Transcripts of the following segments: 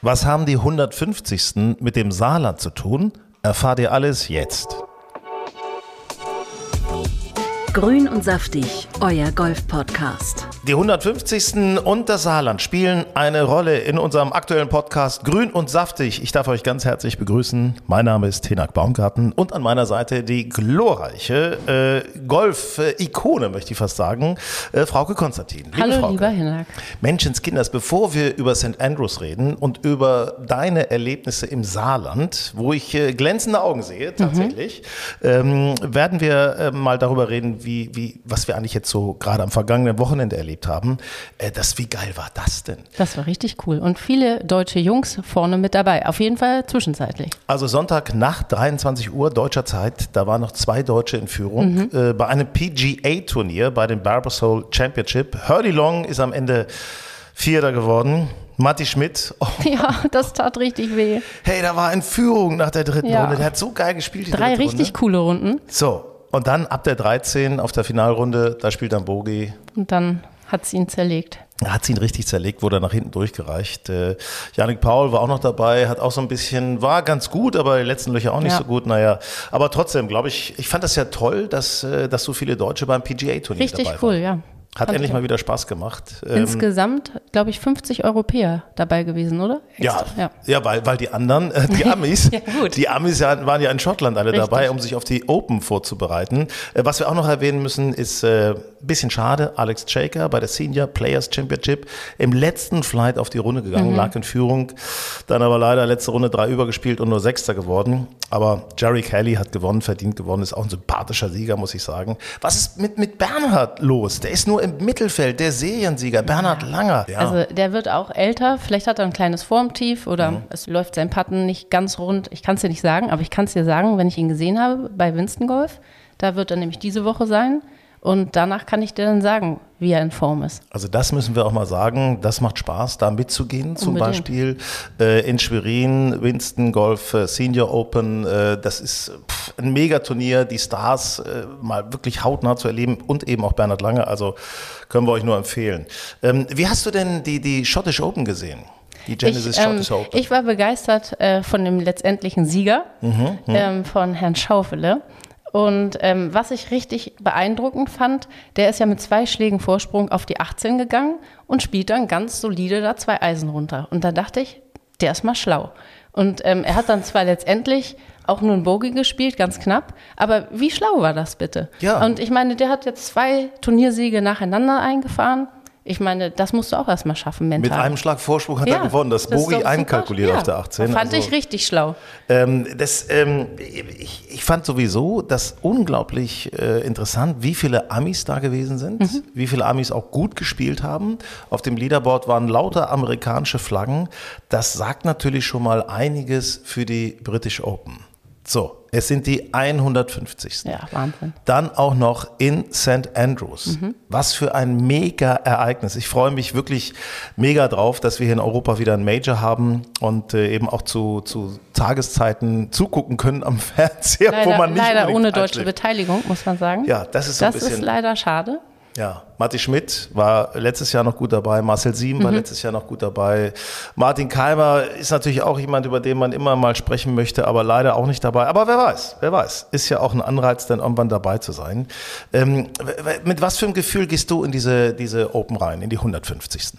Was haben die 150. mit dem Saarland zu tun? Erfahrt ihr alles jetzt. Grün und saftig, euer Golf-Podcast. Die 150. und das Saarland spielen eine Rolle in unserem aktuellen Podcast Grün und saftig. Ich darf euch ganz herzlich begrüßen. Mein Name ist Tenak Baumgarten und an meiner Seite die glorreiche äh, Golf-Ikone, möchte ich fast sagen, äh, Frauke Konstantin. Liebe Hallo, Frauke. lieber Hinak. Menschenskinders, bevor wir über St. Andrews reden und über deine Erlebnisse im Saarland, wo ich äh, glänzende Augen sehe, tatsächlich, mhm. ähm, werden wir äh, mal darüber reden, wie, wie, was wir eigentlich jetzt so gerade am vergangenen Wochenende erlebt haben. Äh, das, wie geil war das denn? Das war richtig cool. Und viele deutsche Jungs vorne mit dabei. Auf jeden Fall zwischenzeitlich. Also Sonntag nach 23 Uhr deutscher Zeit, da waren noch zwei Deutsche in Führung mhm. äh, bei einem PGA-Turnier, bei dem Barbasol Championship. Hurdy Long ist am Ende Vierter geworden. Matti Schmidt. Oh. Ja, das tat richtig weh. Hey, da war in Führung nach der dritten ja. Runde. Der hat so geil gespielt. Drei richtig Runde. coole Runden. So, und dann ab der 13 auf der Finalrunde, da spielt dann Bogi. Und dann hat sie ihn zerlegt. Hat sie ihn richtig zerlegt, wurde nach hinten durchgereicht. Äh, Janik Paul war auch noch dabei, hat auch so ein bisschen, war ganz gut, aber die letzten Löcher auch nicht ja. so gut. Naja, aber trotzdem, glaube ich, ich fand das ja toll, dass, äh, dass so viele Deutsche beim PGA-Turnier dabei waren. Richtig cool, ja. Hat endlich mal wieder Spaß gemacht. Ähm, Insgesamt, glaube ich, 50 Europäer dabei gewesen, oder? Ja, ja, ja. weil, weil die anderen, äh, die Amis, ja, die Amis waren ja in Schottland alle Richtig. dabei, um sich auf die Open vorzubereiten. Äh, was wir auch noch erwähnen müssen, ist äh, bisschen schade, Alex Shaker bei der Senior Players Championship im letzten Flight auf die Runde gegangen, mhm. lag in Führung, dann aber leider letzte Runde drei übergespielt und nur Sechster geworden. Aber Jerry Kelly hat gewonnen, verdient gewonnen, ist auch ein sympathischer Sieger, muss ich sagen. Was ist mit, mit Bernhard los? Der ist nur im Mittelfeld, der Seriensieger, Bernhard Langer. Ja. Also der wird auch älter, vielleicht hat er ein kleines Formtief oder mhm. es läuft sein Patten nicht ganz rund. Ich kann es dir nicht sagen, aber ich kann es dir sagen, wenn ich ihn gesehen habe bei Winston Golf, da wird er nämlich diese Woche sein. Und danach kann ich dir dann sagen, wie er in Form ist. Also das müssen wir auch mal sagen. Das macht Spaß, da mitzugehen. Zum Unbedingt. Beispiel äh, in Schwerin, Winston Golf äh, Senior Open. Äh, das ist pff, ein Megaturnier, die Stars äh, mal wirklich hautnah zu erleben und eben auch Bernhard Lange. Also können wir euch nur empfehlen. Ähm, wie hast du denn die, die Scottish Open gesehen? Die Genesis ich, ähm, Open. Ich war begeistert äh, von dem letztendlichen Sieger, mhm, mhm. ähm, von Herrn Schaufele. Und ähm, was ich richtig beeindruckend fand, der ist ja mit zwei Schlägen Vorsprung auf die 18 gegangen und spielt dann ganz solide da zwei Eisen runter. Und da dachte ich, der ist mal schlau. Und ähm, er hat dann zwar letztendlich auch nur ein Bogey gespielt, ganz knapp, aber wie schlau war das bitte? Ja. Und ich meine, der hat jetzt zwei Turniersiege nacheinander eingefahren ich meine, das musst du auch erstmal schaffen, mental. Mit einem Schlag Vorsprung hat ja, er gewonnen, das, das Bogi einkalkuliert ja, auf der 18. Fand also, ich richtig schlau. Ähm, das, ähm, ich, ich, fand sowieso das unglaublich äh, interessant, wie viele Amis da gewesen sind, mhm. wie viele Amis auch gut gespielt haben. Auf dem Leaderboard waren lauter amerikanische Flaggen. Das sagt natürlich schon mal einiges für die British Open. So, es sind die 150. Ja, Wahnsinn. Dann auch noch in St. Andrews. Mhm. Was für ein mega Ereignis. Ich freue mich wirklich mega drauf, dass wir hier in Europa wieder ein Major haben und äh, eben auch zu, zu Tageszeiten zugucken können am Fernseher, leider, wo man nicht Leider ohne deutsche Beteiligung, muss man sagen. Ja, das ist so das ein bisschen. Das ist leider schade. Ja, Matti Schmidt war letztes Jahr noch gut dabei, Marcel Sieben mhm. war letztes Jahr noch gut dabei. Martin Keimer ist natürlich auch jemand, über den man immer mal sprechen möchte, aber leider auch nicht dabei. Aber wer weiß, wer weiß, ist ja auch ein Anreiz, dann irgendwann dabei zu sein. Ähm, mit was für einem Gefühl gehst du in diese, diese Open rein, in die 150.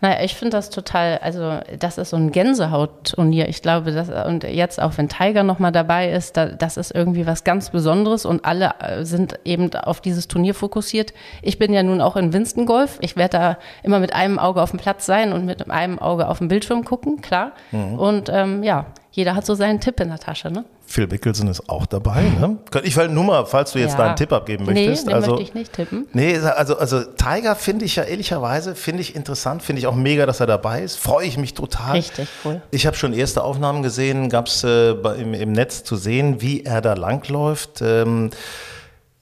Naja, ich finde das total, also das ist so ein Gänsehautturnier. Ich glaube, dass, und jetzt auch wenn Tiger nochmal dabei ist, da, das ist irgendwie was ganz Besonderes und alle äh, sind eben auf dieses Turnier fokussiert. Ich bin ja nun auch in Winston Golf. Ich werde da immer mit einem Auge auf dem Platz sein und mit einem Auge auf dem Bildschirm gucken, klar. Mhm. Und ähm, ja, jeder hat so seinen Tipp in der Tasche, ne? Phil Mickelson ist auch dabei. Ne? Ich will nur mal, falls du jetzt ja. deinen Tipp abgeben möchtest. Nee, also, möchte ich nicht tippen. Nee, also, also Tiger finde ich ja ehrlicherweise, finde ich interessant, finde ich auch mega, dass er dabei ist. Freue ich mich total. Richtig, cool. Ich habe schon erste Aufnahmen gesehen, gab es äh, im, im Netz zu sehen, wie er da langläuft. Ähm,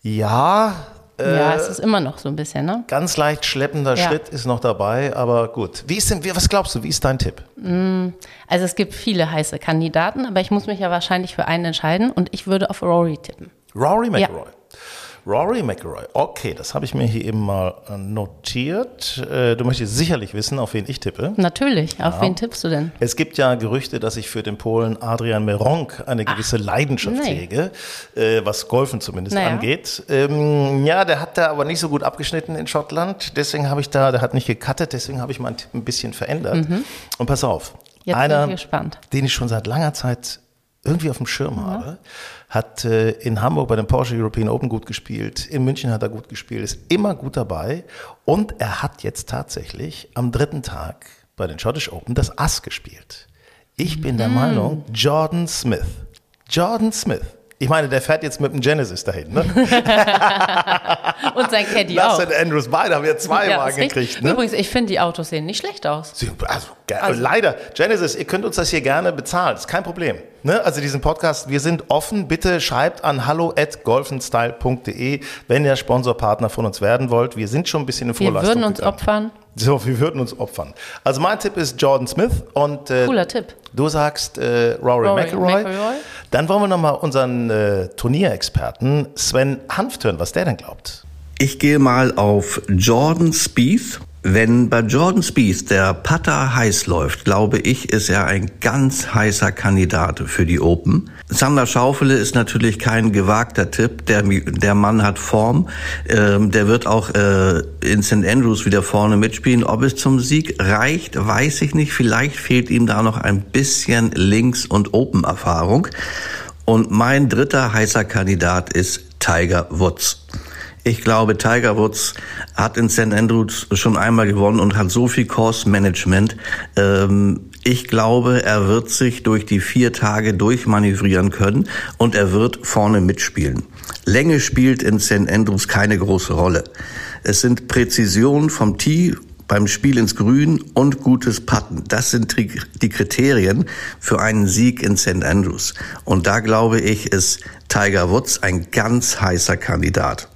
ja, ja, es ist immer noch so ein bisschen, ne? Ganz leicht schleppender ja. Schritt ist noch dabei, aber gut. Wie ist denn, was glaubst du, wie ist dein Tipp? Mm, also es gibt viele heiße Kandidaten, aber ich muss mich ja wahrscheinlich für einen entscheiden und ich würde auf Rory tippen. Rory McIlroy. Ja. Rory McIlroy. Okay, das habe ich mir hier eben mal äh, notiert. Äh, du möchtest sicherlich wissen, auf wen ich tippe. Natürlich. Auf ja. wen tippst du denn? Es gibt ja Gerüchte, dass ich für den Polen Adrian Meronk eine gewisse Ach, Leidenschaft nee. hege, äh, was Golfen zumindest naja. angeht. Ähm, ja, der hat da aber nicht so gut abgeschnitten in Schottland. Deswegen habe ich da, der hat nicht gecuttet, deswegen habe ich meinen Tipp ein bisschen verändert. Mhm. Und pass auf. Jetzt einer, bin ich gespannt. den ich schon seit langer Zeit irgendwie auf dem Schirm ja. habe hat äh, in Hamburg bei dem Porsche European Open gut gespielt, in München hat er gut gespielt, ist immer gut dabei und er hat jetzt tatsächlich am dritten Tag bei den Scottish Open das Ass gespielt. Ich bin der mm. Meinung, Jordan Smith. Jordan Smith ich meine, der fährt jetzt mit dem Genesis dahin, ne? Und sein Caddy Lass auch. St. Andrews, beide haben ja zwei ja, gekriegt. Ne? Übrigens, ich finde, die Autos sehen nicht schlecht aus. Sie, also, also, leider, Genesis, ihr könnt uns das hier gerne bezahlen, das ist kein Problem. Ne? Also diesen Podcast, wir sind offen, bitte schreibt an hallo at golfenstyle.de, wenn ihr Sponsorpartner von uns werden wollt. Wir sind schon ein bisschen in Vorleistung. Wir würden uns gegangen. opfern. So, wir würden uns opfern. Also mein Tipp ist Jordan Smith und äh, cooler Tipp. Du sagst äh, Rory, Rory McIlroy. Dann wollen wir nochmal unseren äh, Turnierexperten Sven Hanft hören, was der denn glaubt. Ich gehe mal auf Jordan Spieth wenn bei Jordan Spieth der Putter heiß läuft, glaube ich, ist er ein ganz heißer Kandidat für die Open. Sander Schaufele ist natürlich kein gewagter Tipp. Der, der Mann hat Form. Ähm, der wird auch äh, in St. Andrews wieder vorne mitspielen. Ob es zum Sieg reicht, weiß ich nicht. Vielleicht fehlt ihm da noch ein bisschen Links- und Open-Erfahrung. Und mein dritter heißer Kandidat ist Tiger Woods. Ich glaube, Tiger Woods hat in St. Andrews schon einmal gewonnen und hat so viel Course Management. Ähm, ich glaube, er wird sich durch die vier Tage durchmanövrieren können und er wird vorne mitspielen. Länge spielt in St. Andrews keine große Rolle. Es sind Präzision vom Tee beim Spiel ins Grün und gutes Putten. Das sind die Kriterien für einen Sieg in St. Andrews. Und da glaube ich, ist Tiger Woods ein ganz heißer Kandidat.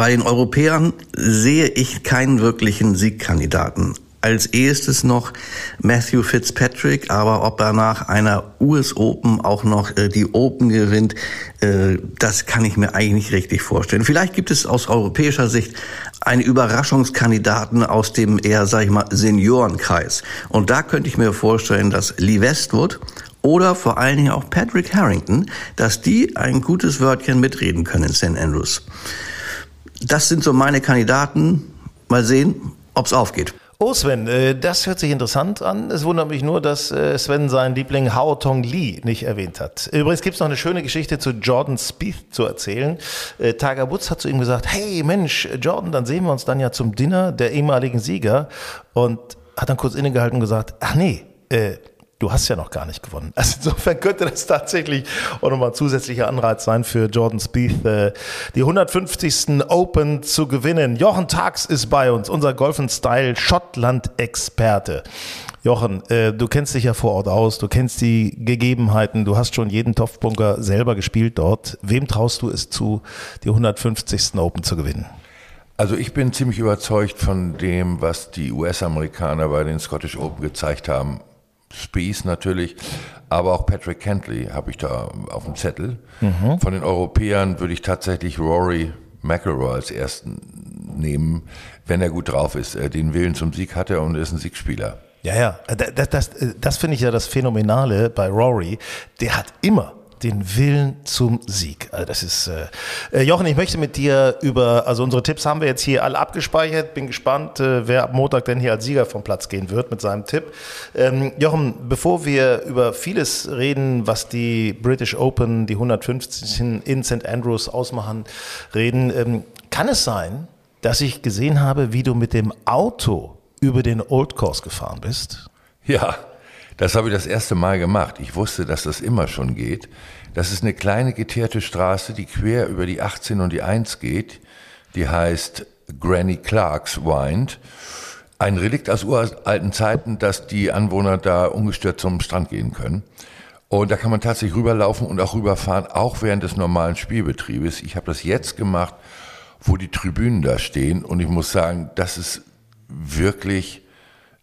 Bei den Europäern sehe ich keinen wirklichen Siegkandidaten. Als ehestes noch Matthew Fitzpatrick, aber ob er nach einer US Open auch noch äh, die Open gewinnt, äh, das kann ich mir eigentlich nicht richtig vorstellen. Vielleicht gibt es aus europäischer Sicht einen Überraschungskandidaten aus dem eher, sag ich mal, Seniorenkreis. Und da könnte ich mir vorstellen, dass Lee Westwood oder vor allen Dingen auch Patrick Harrington, dass die ein gutes Wörtchen mitreden können in St. Andrews. Das sind so meine Kandidaten. Mal sehen, ob es aufgeht. Oh Sven, äh, das hört sich interessant an. Es wundert mich nur, dass äh, Sven seinen Liebling Hao Tong Lee nicht erwähnt hat. Übrigens gibt es noch eine schöne Geschichte zu Jordan Spieth zu erzählen. Äh, Tiger Woods hat zu ihm gesagt, hey Mensch, Jordan, dann sehen wir uns dann ja zum Dinner der ehemaligen Sieger. Und hat dann kurz innegehalten und gesagt, ach nee, äh, du hast ja noch gar nicht gewonnen. Also insofern könnte das tatsächlich auch nochmal ein zusätzlicher Anreiz sein für Jordan Spieth, äh, die 150. Open zu gewinnen. Jochen Tags ist bei uns, unser Golf Style Schottland-Experte. Jochen, äh, du kennst dich ja vor Ort aus, du kennst die Gegebenheiten, du hast schon jeden Topfbunker selber gespielt dort. Wem traust du es zu, die 150. Open zu gewinnen? Also ich bin ziemlich überzeugt von dem, was die US-Amerikaner bei den Scottish Open gezeigt haben. Spies natürlich, aber auch Patrick Kentley habe ich da auf dem Zettel. Mhm. Von den Europäern würde ich tatsächlich Rory McIlroy als ersten nehmen, wenn er gut drauf ist. Den Willen zum Sieg hat er und ist ein Siegspieler. Ja, ja, das, das, das finde ich ja das Phänomenale bei Rory. Der hat immer den Willen zum Sieg. Also das ist äh, äh, Jochen, ich möchte mit dir über, also unsere Tipps haben wir jetzt hier alle abgespeichert. Bin gespannt, äh, wer ab Montag denn hier als Sieger vom Platz gehen wird mit seinem Tipp. Ähm, Jochen, bevor wir über vieles reden, was die British Open, die 150 in St. Andrews ausmachen, reden, ähm, kann es sein, dass ich gesehen habe, wie du mit dem Auto über den Old Course gefahren bist? Ja, das habe ich das erste Mal gemacht. Ich wusste, dass das immer schon geht. Das ist eine kleine geteerte Straße, die quer über die 18 und die 1 geht. Die heißt Granny Clark's Wind. Ein Relikt aus uralten Zeiten, dass die Anwohner da ungestört zum Strand gehen können. Und da kann man tatsächlich rüberlaufen und auch rüberfahren, auch während des normalen Spielbetriebes. Ich habe das jetzt gemacht, wo die Tribünen da stehen. Und ich muss sagen, das ist wirklich,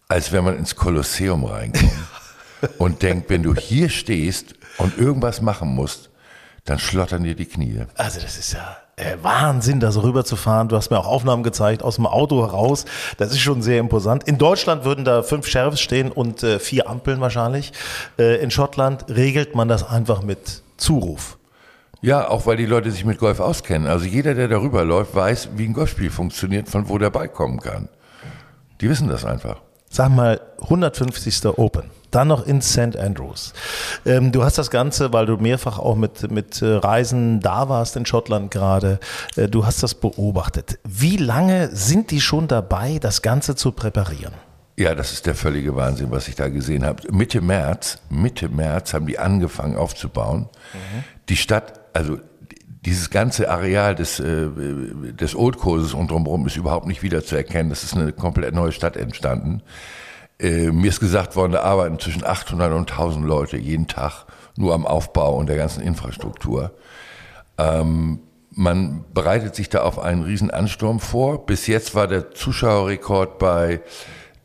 als wenn man ins Kolosseum reinkommt. und denkt, wenn du hier stehst und irgendwas machen musst, dann schlottern dir die Knie. Also das ist ja äh, Wahnsinn, da so rüber zu fahren. Du hast mir auch Aufnahmen gezeigt aus dem Auto heraus. Das ist schon sehr imposant. In Deutschland würden da fünf Sheriffs stehen und äh, vier Ampeln wahrscheinlich. Äh, in Schottland regelt man das einfach mit Zuruf. Ja, auch weil die Leute sich mit Golf auskennen. Also jeder, der darüber läuft, weiß, wie ein Golfspiel funktioniert, von wo der Ball kommen kann. Die wissen das einfach. Sag mal, 150. Open. Dann noch in St. Andrews. Ähm, du hast das Ganze, weil du mehrfach auch mit, mit äh, Reisen da warst in Schottland gerade, äh, du hast das beobachtet. Wie lange sind die schon dabei, das Ganze zu präparieren? Ja, das ist der völlige Wahnsinn, was ich da gesehen habe. Mitte März, Mitte März haben die angefangen aufzubauen. Mhm. Die Stadt, also dieses ganze Areal des, äh, des Old Kurses und drumherum ist überhaupt nicht wiederzuerkennen. Das ist eine komplett neue Stadt entstanden. Äh, mir ist gesagt worden, da arbeiten zwischen 800 und 1000 Leute jeden Tag nur am Aufbau und der ganzen Infrastruktur. Ähm, man bereitet sich da auf einen riesen Ansturm vor. Bis jetzt war der Zuschauerrekord bei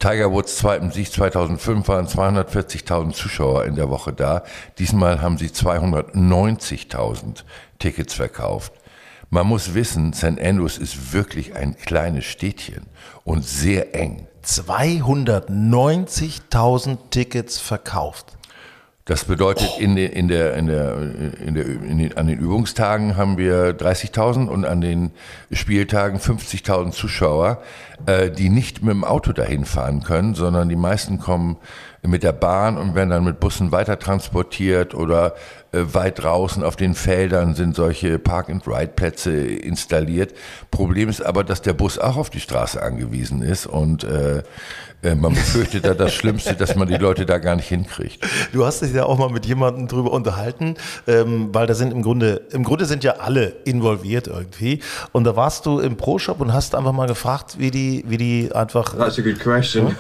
Tiger Woods zweitem Sieg 2005 waren 240.000 Zuschauer in der Woche da. Diesmal haben sie 290.000 Tickets verkauft. Man muss wissen, St. Andrews ist wirklich ein kleines Städtchen und sehr eng. 290.000 Tickets verkauft. Das bedeutet, in der, in der, in der, in der, in den, an den Übungstagen haben wir 30.000 und an den Spieltagen 50.000 Zuschauer, äh, die nicht mit dem Auto dahin fahren können, sondern die meisten kommen mit der Bahn und werden dann mit Bussen weiter transportiert oder äh, weit draußen auf den Feldern sind solche Park-and-Ride-Plätze installiert. Problem ist aber, dass der Bus auch auf die Straße angewiesen ist und äh, äh, man befürchtet da das Schlimmste, dass man die Leute da gar nicht hinkriegt. Du hast dich ja auch mal mit jemandem drüber unterhalten, ähm, weil da sind im Grunde, im Grunde sind ja alle involviert irgendwie. Und da warst du im Pro-Shop und hast einfach mal gefragt, wie die, wie die einfach. That's a good question.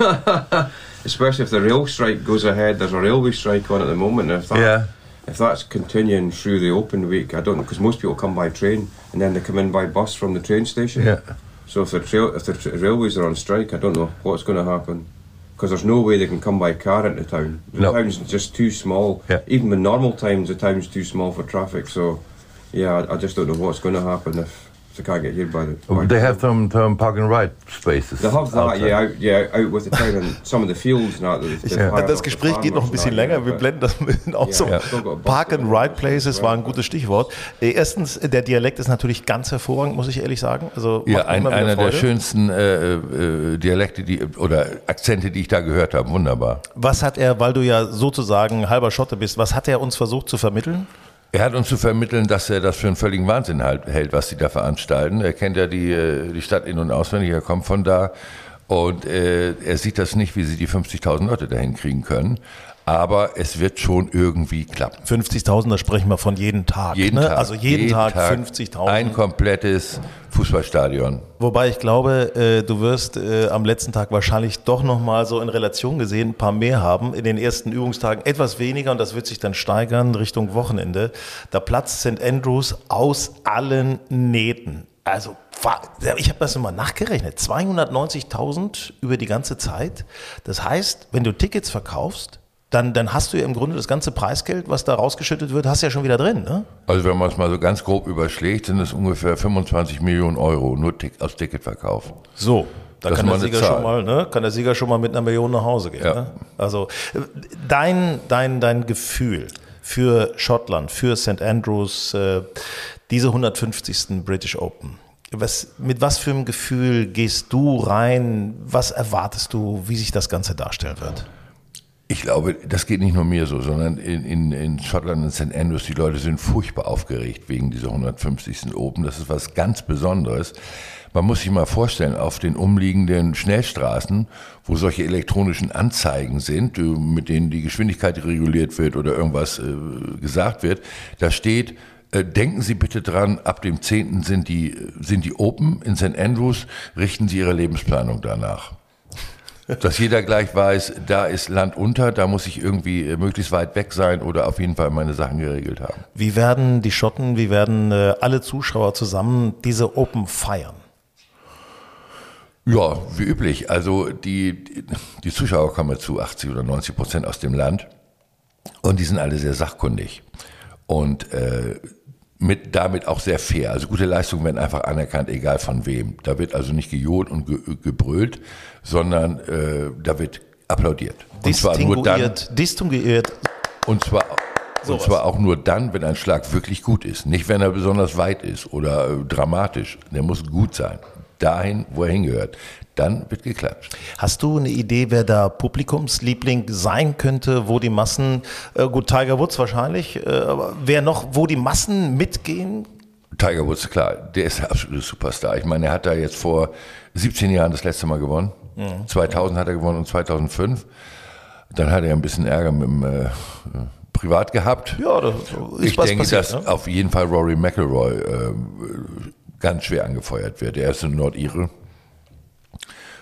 Especially if the rail strike goes ahead. There's a railway strike on at the moment. If that, yeah. If that's continuing through the open week, I don't know, because most people come by train and then they come in by bus from the train station. Yeah. So if the trail, if the railways are on strike, I don't know what's going to happen because there's no way they can come by car into town. The no. town's just too small. Yeah. Even in normal times, the town's too small for traffic. So, yeah, I, I just don't know what's going to happen if get here by the. By they have some, some park and ride spaces. Have that, outside. yeah, out, yeah, out with the and some of the fields now. Ja. Das Gespräch geht noch ein bisschen länger. Wir blenden das mit auch so. Park and Ride Places war ein gutes Stichwort. Äh, erstens, der Dialekt ist natürlich ganz hervorragend, muss ich ehrlich sagen. Also ja, ein, einer der schönsten äh, äh, Dialekte die, oder Akzente, die ich da gehört habe. Wunderbar. Was hat er, weil du ja sozusagen halber Schotte bist, was hat er uns versucht zu vermitteln? Er hat uns zu vermitteln, dass er das für einen völligen Wahnsinn halt, hält, was sie da veranstalten. Er kennt ja die, äh, die Stadt in- und auswendig, er kommt von da. Und äh, er sieht das nicht, wie sie die 50.000 Leute dahin kriegen können. Aber es wird schon irgendwie klappen. 50.000, da sprechen wir von jeden Tag. Jeden ne? Tag. Also jeden, jeden Tag, Tag 50.000. Ein komplettes Fußballstadion. Wobei ich glaube, äh, du wirst äh, am letzten Tag wahrscheinlich doch nochmal so in Relation gesehen ein paar mehr haben. In den ersten Übungstagen etwas weniger und das wird sich dann steigern Richtung Wochenende. Da platzt St. Andrews aus allen Nähten. Also ich habe das immer nachgerechnet. 290.000 über die ganze Zeit. Das heißt, wenn du Tickets verkaufst, dann, dann hast du ja im Grunde das ganze Preisgeld, was da rausgeschüttet wird, hast du ja schon wieder drin. Ne? Also wenn man es mal so ganz grob überschlägt, sind es ungefähr 25 Millionen Euro nur aus Ticketverkauf. So, da kann der, Sieger schon mal, ne, kann der Sieger schon mal mit einer Million nach Hause gehen. Ja. Ne? Also dein, dein, dein Gefühl für Schottland, für St. Andrews, äh, diese 150. British Open. Was, mit was für einem Gefühl gehst du rein? Was erwartest du, wie sich das Ganze darstellen wird? Ich glaube, das geht nicht nur mir so, sondern in, in, in Schottland und St. Andrews, die Leute sind furchtbar aufgeregt wegen dieser 150. Open. Das ist was ganz Besonderes. Man muss sich mal vorstellen, auf den umliegenden Schnellstraßen, wo solche elektronischen Anzeigen sind, mit denen die Geschwindigkeit reguliert wird oder irgendwas äh, gesagt wird, da steht, äh, denken Sie bitte dran, ab dem 10. sind die, sind die Open in St. Andrews, richten Sie Ihre Lebensplanung danach. Dass jeder gleich weiß, da ist Land unter, da muss ich irgendwie äh, möglichst weit weg sein oder auf jeden Fall meine Sachen geregelt haben. Wie werden die Schotten, wie werden äh, alle Zuschauer zusammen diese Open feiern? Ja, wie üblich. Also die, die Zuschauer kommen zu 80 oder 90 Prozent aus dem Land und die sind alle sehr sachkundig. Und äh, mit, damit auch sehr fair. Also gute Leistungen werden einfach anerkannt, egal von wem. Da wird also nicht gejohlt und ge gebrüllt, sondern äh, da wird applaudiert. Und zwar nur dann. Distinguiert. Und zwar, und zwar auch nur dann, wenn ein Schlag wirklich gut ist. Nicht, wenn er besonders weit ist oder äh, dramatisch. Der muss gut sein. Dahin, wo er hingehört dann wird geklatscht. Hast du eine Idee, wer da Publikumsliebling sein könnte, wo die Massen, äh, gut, Tiger Woods wahrscheinlich, äh, aber wer noch, wo die Massen mitgehen? Tiger Woods, klar, der ist der absolute Superstar. Ich meine, er hat da jetzt vor 17 Jahren das letzte Mal gewonnen. Mhm. 2000 hat er gewonnen und 2005. Dann hat er ein bisschen Ärger mit dem äh, Privat gehabt. Ja, das ist ich was denke, passiert, dass ne? auf jeden Fall Rory McIlroy äh, ganz schwer angefeuert wird. Er ist ein Nordire.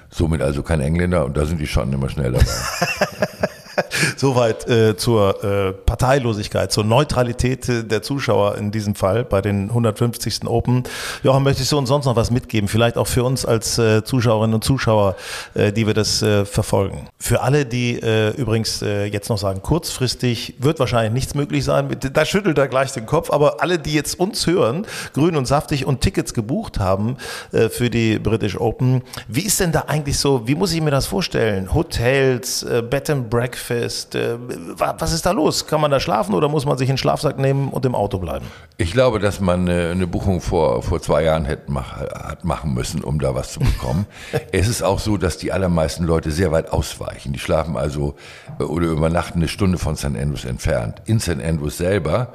Somit also kein Engländer und da sind die Schotten immer schnell dabei. Soweit äh, zur äh, Parteilosigkeit, zur Neutralität der Zuschauer in diesem Fall bei den 150. Open. Jochen, möchtest du uns sonst noch was mitgeben? Vielleicht auch für uns als äh, Zuschauerinnen und Zuschauer, äh, die wir das äh, verfolgen. Für alle, die äh, übrigens jetzt noch sagen, kurzfristig wird wahrscheinlich nichts möglich sein. Da schüttelt er gleich den Kopf. Aber alle, die jetzt uns hören, grün und saftig und Tickets gebucht haben für die British Open, wie ist denn da eigentlich so, wie muss ich mir das vorstellen? Hotels, Bed and Breakfast, ist. Äh, was ist da los? Kann man da schlafen oder muss man sich einen Schlafsack nehmen und im Auto bleiben? Ich glaube, dass man eine Buchung vor, vor zwei Jahren hätte hat machen müssen, um da was zu bekommen. es ist auch so, dass die allermeisten Leute sehr weit ausweichen. Die schlafen also äh, oder übernachten eine Stunde von St. Andrews entfernt. In St. Andrews selber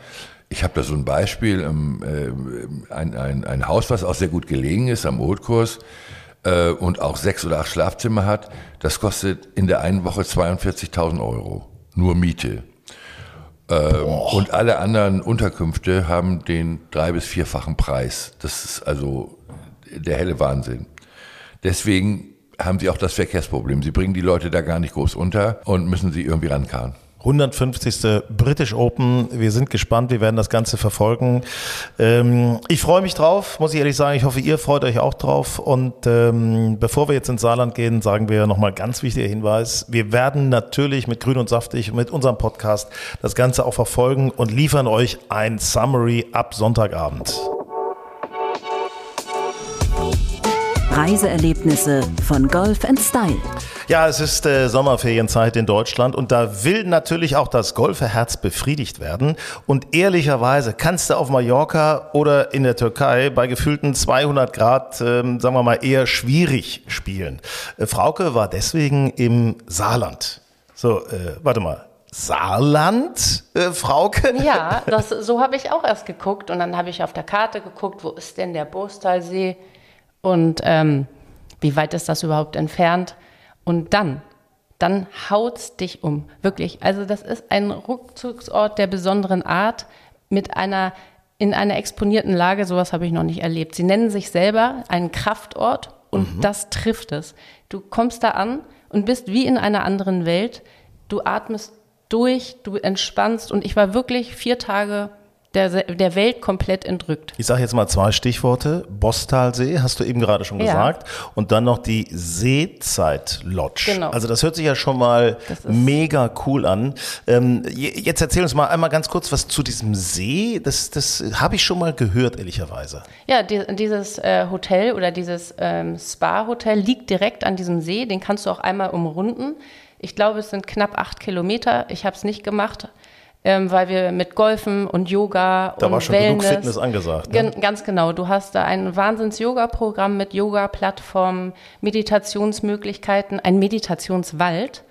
ich habe da so ein Beispiel, ähm, äh, ein, ein, ein Haus, was auch sehr gut gelegen ist am Oldkurs äh, und auch sechs oder acht Schlafzimmer hat, das kostet in der einen Woche 42.000 Euro. Nur Miete. Ähm, und alle anderen Unterkünfte haben den drei- bis vierfachen Preis. Das ist also der helle Wahnsinn. Deswegen haben sie auch das Verkehrsproblem. Sie bringen die Leute da gar nicht groß unter und müssen sie irgendwie rankarren. 150. British Open. Wir sind gespannt, wir werden das Ganze verfolgen. Ähm, ich freue mich drauf, muss ich ehrlich sagen. Ich hoffe, ihr freut euch auch drauf. Und ähm, bevor wir jetzt ins Saarland gehen, sagen wir nochmal ganz wichtiger Hinweis. Wir werden natürlich mit Grün und Saftig, mit unserem Podcast das Ganze auch verfolgen und liefern euch ein Summary ab Sonntagabend. Reiseerlebnisse von Golf Style. Ja, es ist äh, Sommerferienzeit in Deutschland und da will natürlich auch das Golferherz befriedigt werden. Und ehrlicherweise kannst du auf Mallorca oder in der Türkei bei gefühlten 200 Grad, ähm, sagen wir mal, eher schwierig spielen. Äh, Frauke war deswegen im Saarland. So, äh, warte mal. Saarland, äh, Frauke? Ja, das, so habe ich auch erst geguckt und dann habe ich auf der Karte geguckt, wo ist denn der Bostalsee und ähm, wie weit ist das überhaupt entfernt? Und dann, dann haut's dich um. Wirklich. Also das ist ein Rückzugsort der besonderen Art mit einer in einer exponierten Lage, sowas habe ich noch nicht erlebt. Sie nennen sich selber einen Kraftort und mhm. das trifft es. Du kommst da an und bist wie in einer anderen Welt. Du atmest durch, du entspannst und ich war wirklich vier Tage der, der Welt komplett entrückt. Ich sage jetzt mal zwei Stichworte. Bostalsee, hast du eben gerade schon ja. gesagt. Und dann noch die Seezeit-Lodge. Genau. Also das hört sich ja schon mal mega cool an. Ähm, jetzt erzähl uns mal einmal ganz kurz was zu diesem See. Das, das habe ich schon mal gehört, ehrlicherweise. Ja, die, dieses äh, Hotel oder dieses ähm, Spa-Hotel liegt direkt an diesem See. Den kannst du auch einmal umrunden. Ich glaube, es sind knapp acht Kilometer. Ich habe es nicht gemacht ähm, weil wir mit Golfen und Yoga da und war schon Wellness, genug Fitness angesagt. Ne? Ganz genau. Du hast da ein Wahnsinns-Yoga-Programm mit Yoga-Plattformen, Meditationsmöglichkeiten, ein Meditationswald.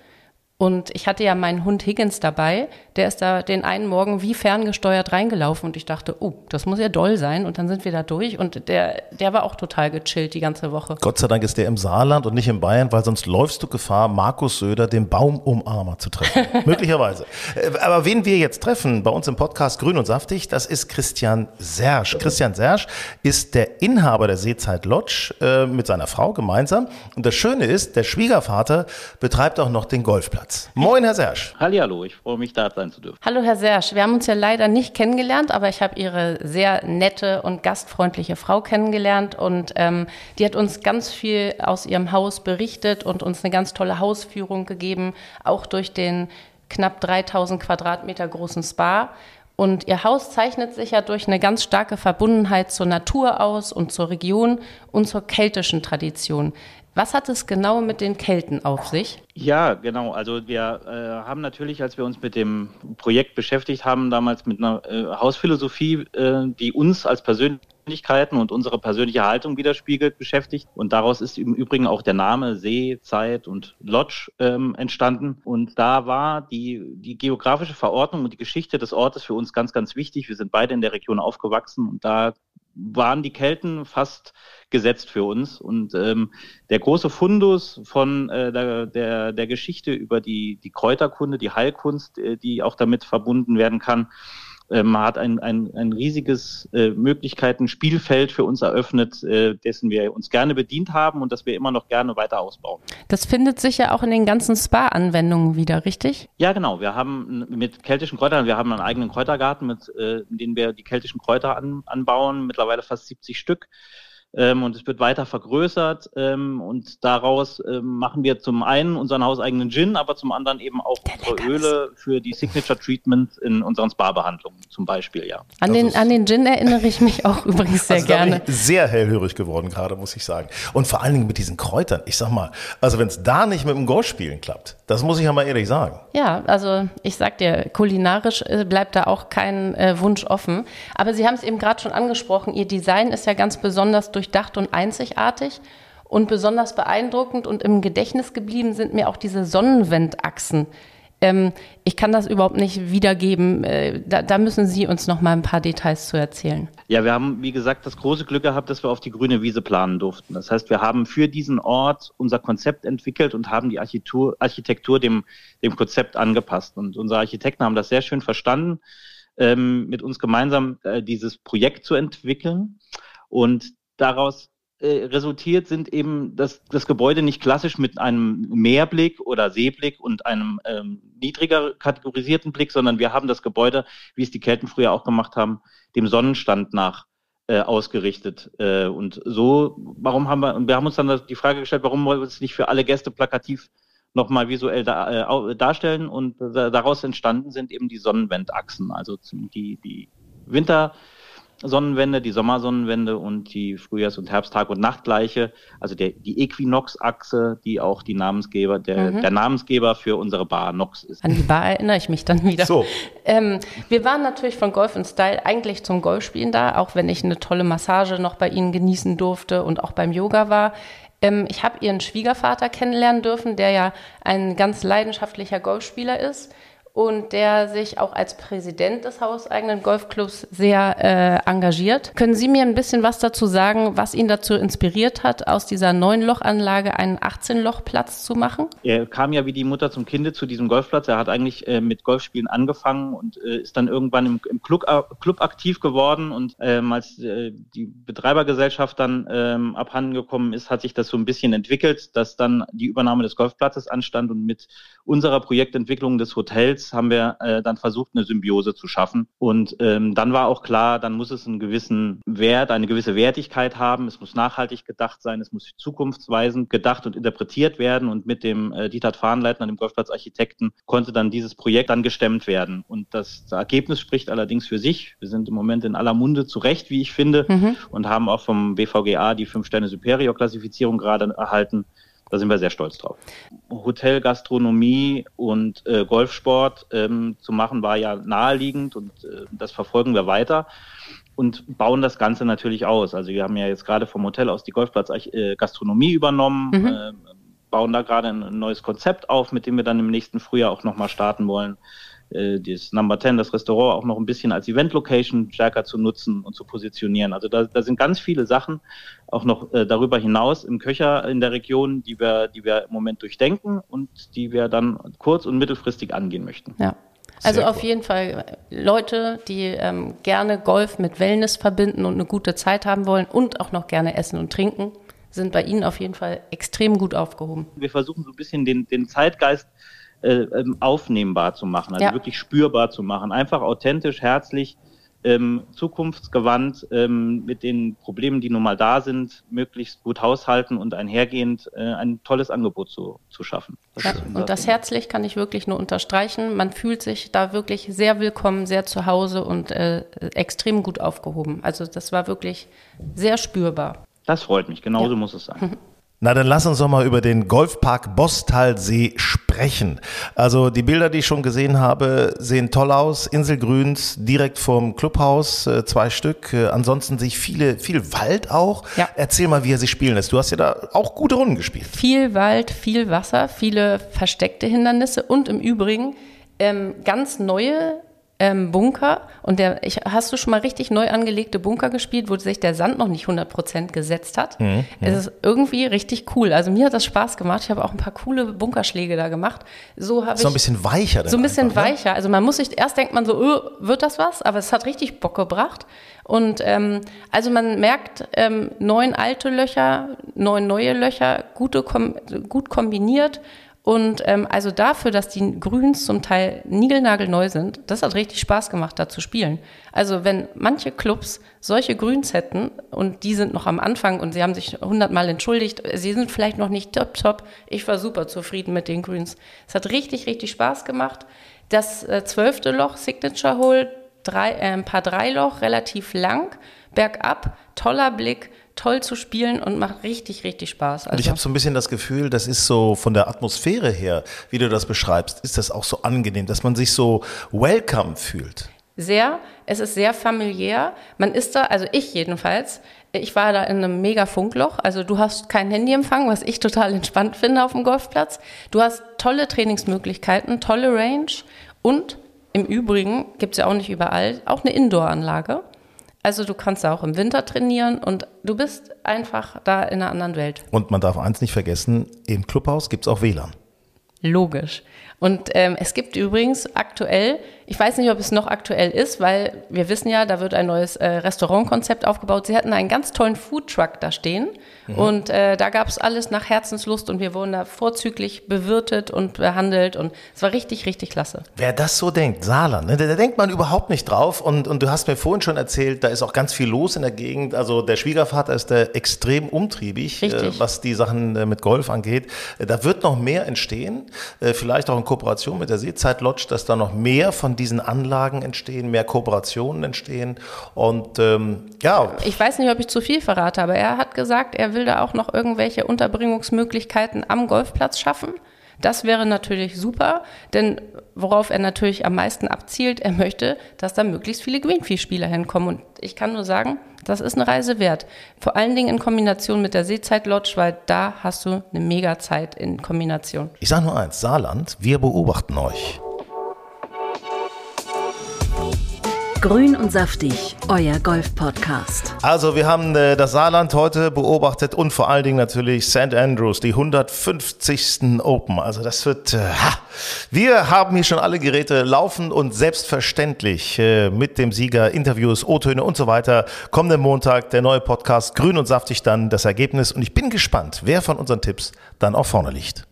Und ich hatte ja meinen Hund Higgins dabei, der ist da den einen Morgen wie ferngesteuert reingelaufen und ich dachte, oh, das muss ja doll sein. Und dann sind wir da durch und der, der war auch total gechillt die ganze Woche. Gott sei Dank ist der im Saarland und nicht in Bayern, weil sonst läufst du Gefahr, Markus Söder, den Baumumarmer zu treffen. Möglicherweise. Äh, aber wen wir jetzt treffen bei uns im Podcast Grün und Saftig, das ist Christian Sersch. Christian Sersch ist der Inhaber der Seezeit Lodge äh, mit seiner Frau gemeinsam. Und das Schöne ist, der Schwiegervater betreibt auch noch den Golfplatz. Platz. Moin, Herr Sersch. Hallihallo, ich freue mich, da sein zu dürfen. Hallo, Herr Sersch. Wir haben uns ja leider nicht kennengelernt, aber ich habe Ihre sehr nette und gastfreundliche Frau kennengelernt und ähm, die hat uns ganz viel aus ihrem Haus berichtet und uns eine ganz tolle Hausführung gegeben, auch durch den knapp 3000 Quadratmeter großen Spa. Und Ihr Haus zeichnet sich ja durch eine ganz starke Verbundenheit zur Natur aus und zur Region und zur keltischen Tradition. Was hat es genau mit den Kelten auf sich? Ja, genau. Also wir äh, haben natürlich, als wir uns mit dem Projekt beschäftigt haben, damals mit einer äh, Hausphilosophie, äh, die uns als Persönlichkeiten und unsere persönliche Haltung widerspiegelt, beschäftigt. Und daraus ist im Übrigen auch der Name See, Zeit und Lodge ähm, entstanden. Und da war die, die geografische Verordnung und die Geschichte des Ortes für uns ganz, ganz wichtig. Wir sind beide in der Region aufgewachsen und da waren die Kelten fast gesetzt für uns. Und ähm, der große Fundus von äh, der, der, der Geschichte über die, die Kräuterkunde, die Heilkunst, äh, die auch damit verbunden werden kann, ähm, hat ein, ein, ein riesiges äh, Möglichkeiten, Spielfeld für uns eröffnet, äh, dessen wir uns gerne bedient haben und das wir immer noch gerne weiter ausbauen. Das findet sich ja auch in den ganzen Spa-Anwendungen wieder, richtig? Ja, genau. Wir haben mit keltischen Kräutern, wir haben einen eigenen Kräutergarten, mit, äh, in dem wir die keltischen Kräuter an, anbauen, mittlerweile fast 70 Stück ähm, und es wird weiter vergrößert ähm, und daraus ähm, machen wir zum einen unseren hauseigenen Gin, aber zum anderen eben auch Der unsere Öle für die Signature Treatment in unseren Spa-Behandlungen zum Beispiel, ja. An den, an den Gin erinnere ich mich auch übrigens sehr also gerne. Da sehr hellhörig geworden gerade, muss ich sagen. Und vor allen Dingen mit diesen Kräutern. Ich sag mal, also wenn es da nicht mit dem Golfspielen klappt, das muss ich ja mal ehrlich sagen. Ja, also ich sag dir, kulinarisch äh, bleibt da auch kein äh, Wunsch offen. Aber Sie haben es eben gerade schon angesprochen, Ihr Design ist ja ganz besonders durch durchdacht und einzigartig. Und besonders beeindruckend und im Gedächtnis geblieben sind mir auch diese Sonnenwendachsen. Ähm, ich kann das überhaupt nicht wiedergeben. Äh, da, da, müssen Sie uns noch mal ein paar Details zu erzählen. Ja, wir haben, wie gesagt, das große Glück gehabt, dass wir auf die grüne Wiese planen durften. Das heißt, wir haben für diesen Ort unser Konzept entwickelt und haben die Architektur, Architektur dem, dem Konzept angepasst. Und unsere Architekten haben das sehr schön verstanden, ähm, mit uns gemeinsam äh, dieses Projekt zu entwickeln. Und daraus äh, resultiert, sind eben dass das Gebäude nicht klassisch mit einem Meerblick oder Seeblick und einem ähm, niedriger kategorisierten Blick, sondern wir haben das Gebäude, wie es die Kelten früher auch gemacht haben, dem Sonnenstand nach äh, ausgerichtet. Äh, und so, warum haben wir, und wir haben uns dann die Frage gestellt, warum wollen wir es nicht für alle Gäste plakativ nochmal visuell da, äh, darstellen und daraus entstanden sind eben die Sonnenwendachsen, also die, die Winter- Sonnenwende, die Sommersonnenwende und die Frühjahrs- und Herbsttag- und Nachtgleiche, also der, die Equinox-Achse, die auch die Namensgeber, der, mhm. der Namensgeber für unsere Bar Nox ist. An die Bar erinnere ich mich dann wieder. So. Ähm, wir waren natürlich von Golf und Style eigentlich zum Golfspielen da, auch wenn ich eine tolle Massage noch bei Ihnen genießen durfte und auch beim Yoga war. Ähm, ich habe Ihren Schwiegervater kennenlernen dürfen, der ja ein ganz leidenschaftlicher Golfspieler ist und der sich auch als Präsident des hauseigenen Golfclubs sehr äh, engagiert. Können Sie mir ein bisschen was dazu sagen, was ihn dazu inspiriert hat, aus dieser neun Lochanlage einen 18-Loch-Platz zu machen? Er kam ja wie die Mutter zum Kinde zu diesem Golfplatz. Er hat eigentlich äh, mit Golfspielen angefangen und äh, ist dann irgendwann im, im Club, äh, Club, aktiv geworden und ähm, als äh, die Betreibergesellschaft dann ähm, abhanden gekommen ist, hat sich das so ein bisschen entwickelt, dass dann die Übernahme des Golfplatzes anstand und mit unserer Projektentwicklung des Hotels haben wir äh, dann versucht, eine Symbiose zu schaffen. Und ähm, dann war auch klar, dann muss es einen gewissen Wert, eine gewisse Wertigkeit haben. Es muss nachhaltig gedacht sein, es muss zukunftsweisend gedacht und interpretiert werden. Und mit dem äh, Dieter Fahnleitner, dem Golfplatzarchitekten, konnte dann dieses Projekt dann gestemmt werden. Und das, das Ergebnis spricht allerdings für sich. Wir sind im Moment in aller Munde zurecht, wie ich finde, mhm. und haben auch vom BVGA die Fünf-Sterne-Superior-Klassifizierung gerade erhalten. Da sind wir sehr stolz drauf. Hotel, Gastronomie und äh, Golfsport ähm, zu machen war ja naheliegend und äh, das verfolgen wir weiter und bauen das Ganze natürlich aus. Also wir haben ja jetzt gerade vom Hotel aus die Golfplatz äh, Gastronomie übernommen, mhm. äh, bauen da gerade ein neues Konzept auf, mit dem wir dann im nächsten Frühjahr auch nochmal starten wollen das Number 10, das Restaurant auch noch ein bisschen als Event-Location stärker zu nutzen und zu positionieren. Also da, da sind ganz viele Sachen auch noch äh, darüber hinaus im Köcher in der Region, die wir, die wir im Moment durchdenken und die wir dann kurz- und mittelfristig angehen möchten. Ja. Also Sehr auf cool. jeden Fall Leute, die ähm, gerne Golf mit Wellness verbinden und eine gute Zeit haben wollen und auch noch gerne essen und trinken, sind bei Ihnen auf jeden Fall extrem gut aufgehoben. Wir versuchen so ein bisschen den, den Zeitgeist äh, ähm, aufnehmbar zu machen, also ja. wirklich spürbar zu machen. Einfach authentisch, herzlich ähm, zukunftsgewandt ähm, mit den Problemen, die nun mal da sind, möglichst gut haushalten und einhergehend äh, ein tolles Angebot zu, zu schaffen. Das ja, und das herzlich kann ich wirklich nur unterstreichen. Man fühlt sich da wirklich sehr willkommen, sehr zu Hause und äh, extrem gut aufgehoben. Also das war wirklich sehr spürbar. Das freut mich, genauso ja. muss es sein. Na, dann lass uns doch mal über den Golfpark Bostalsee sprechen. Also die Bilder, die ich schon gesehen habe, sehen toll aus. Inselgrüns direkt vorm Clubhaus, äh, zwei Stück. Äh, ansonsten sich viele, viel Wald auch. Ja. Erzähl mal, wie er sich spielen lässt. Du hast ja da auch gute Runden gespielt. Viel Wald, viel Wasser, viele versteckte Hindernisse und im Übrigen ähm, ganz neue ähm, Bunker und der, ich, hast du schon mal richtig neu angelegte Bunker gespielt, wo sich der Sand noch nicht 100% gesetzt hat? Mhm, es ist irgendwie richtig cool. Also mir hat das Spaß gemacht. Ich habe auch ein paar coole Bunkerschläge da gemacht. So habe So ein bisschen weicher. So ein bisschen einfach, ne? weicher. Ne? Also man muss sich, erst denkt man so, öh, wird das was? Aber es hat richtig Bock gebracht. Und ähm, also man merkt, ähm, neun alte Löcher, neun neue Löcher, gute, kom gut kombiniert und ähm, also dafür, dass die Grüns zum Teil niegelnagelneu sind, das hat richtig Spaß gemacht, da zu spielen. Also wenn manche Clubs solche Grüns hätten und die sind noch am Anfang und sie haben sich hundertmal entschuldigt, sie sind vielleicht noch nicht top, top. Ich war super zufrieden mit den Grüns. Es hat richtig, richtig Spaß gemacht. Das äh, zwölfte Loch, Signature Hole, drei, äh, ein paar Dreiloch, relativ lang, bergab, toller Blick toll zu spielen und macht richtig, richtig Spaß. Also und ich also habe so ein bisschen das Gefühl, das ist so von der Atmosphäre her, wie du das beschreibst, ist das auch so angenehm, dass man sich so welcome fühlt. Sehr, es ist sehr familiär. Man ist da, also ich jedenfalls, ich war da in einem mega Funkloch. Also du hast kein Handyempfang, was ich total entspannt finde auf dem Golfplatz. Du hast tolle Trainingsmöglichkeiten, tolle Range und im Übrigen gibt es ja auch nicht überall auch eine Indoor-Anlage. Also du kannst auch im Winter trainieren und du bist einfach da in einer anderen Welt. Und man darf eins nicht vergessen, im Clubhaus gibt es auch WLAN. Logisch. Und ähm, es gibt übrigens aktuell, ich weiß nicht, ob es noch aktuell ist, weil wir wissen ja, da wird ein neues äh, Restaurantkonzept aufgebaut. Sie hatten einen ganz tollen Foodtruck da stehen mhm. und äh, da gab es alles nach Herzenslust und wir wurden da vorzüglich bewirtet und behandelt und es war richtig, richtig klasse. Wer das so denkt, Saarland, ne, da, da, denkt man überhaupt nicht drauf und, und du hast mir vorhin schon erzählt, da ist auch ganz viel los in der Gegend. Also der Schwiegervater ist da extrem umtriebig, äh, was die Sachen äh, mit Golf angeht. Äh, da wird noch mehr entstehen, äh, vielleicht auch Kooperation mit der Seezeit Lodge, dass da noch mehr von diesen Anlagen entstehen, mehr Kooperationen entstehen. Und ähm, ja. Ich weiß nicht, ob ich zu viel verrate, aber er hat gesagt, er will da auch noch irgendwelche Unterbringungsmöglichkeiten am Golfplatz schaffen. Das wäre natürlich super, denn worauf er natürlich am meisten abzielt, er möchte, dass da möglichst viele Greenfee-Spieler hinkommen. Und ich kann nur sagen, das ist eine Reise wert. Vor allen Dingen in Kombination mit der Seezeit-Lodge, weil da hast du eine Mega-Zeit in Kombination. Ich sage nur eins, Saarland, wir beobachten euch. Grün und saftig, euer Golf-Podcast. Also, wir haben äh, das Saarland heute beobachtet und vor allen Dingen natürlich St. Andrews, die 150. Open. Also, das wird. Äh, ha. Wir haben hier schon alle Geräte laufen und selbstverständlich äh, mit dem Sieger Interviews, O-Töne und so weiter. Kommenden Montag der neue Podcast Grün und saftig dann das Ergebnis. Und ich bin gespannt, wer von unseren Tipps dann auch vorne liegt.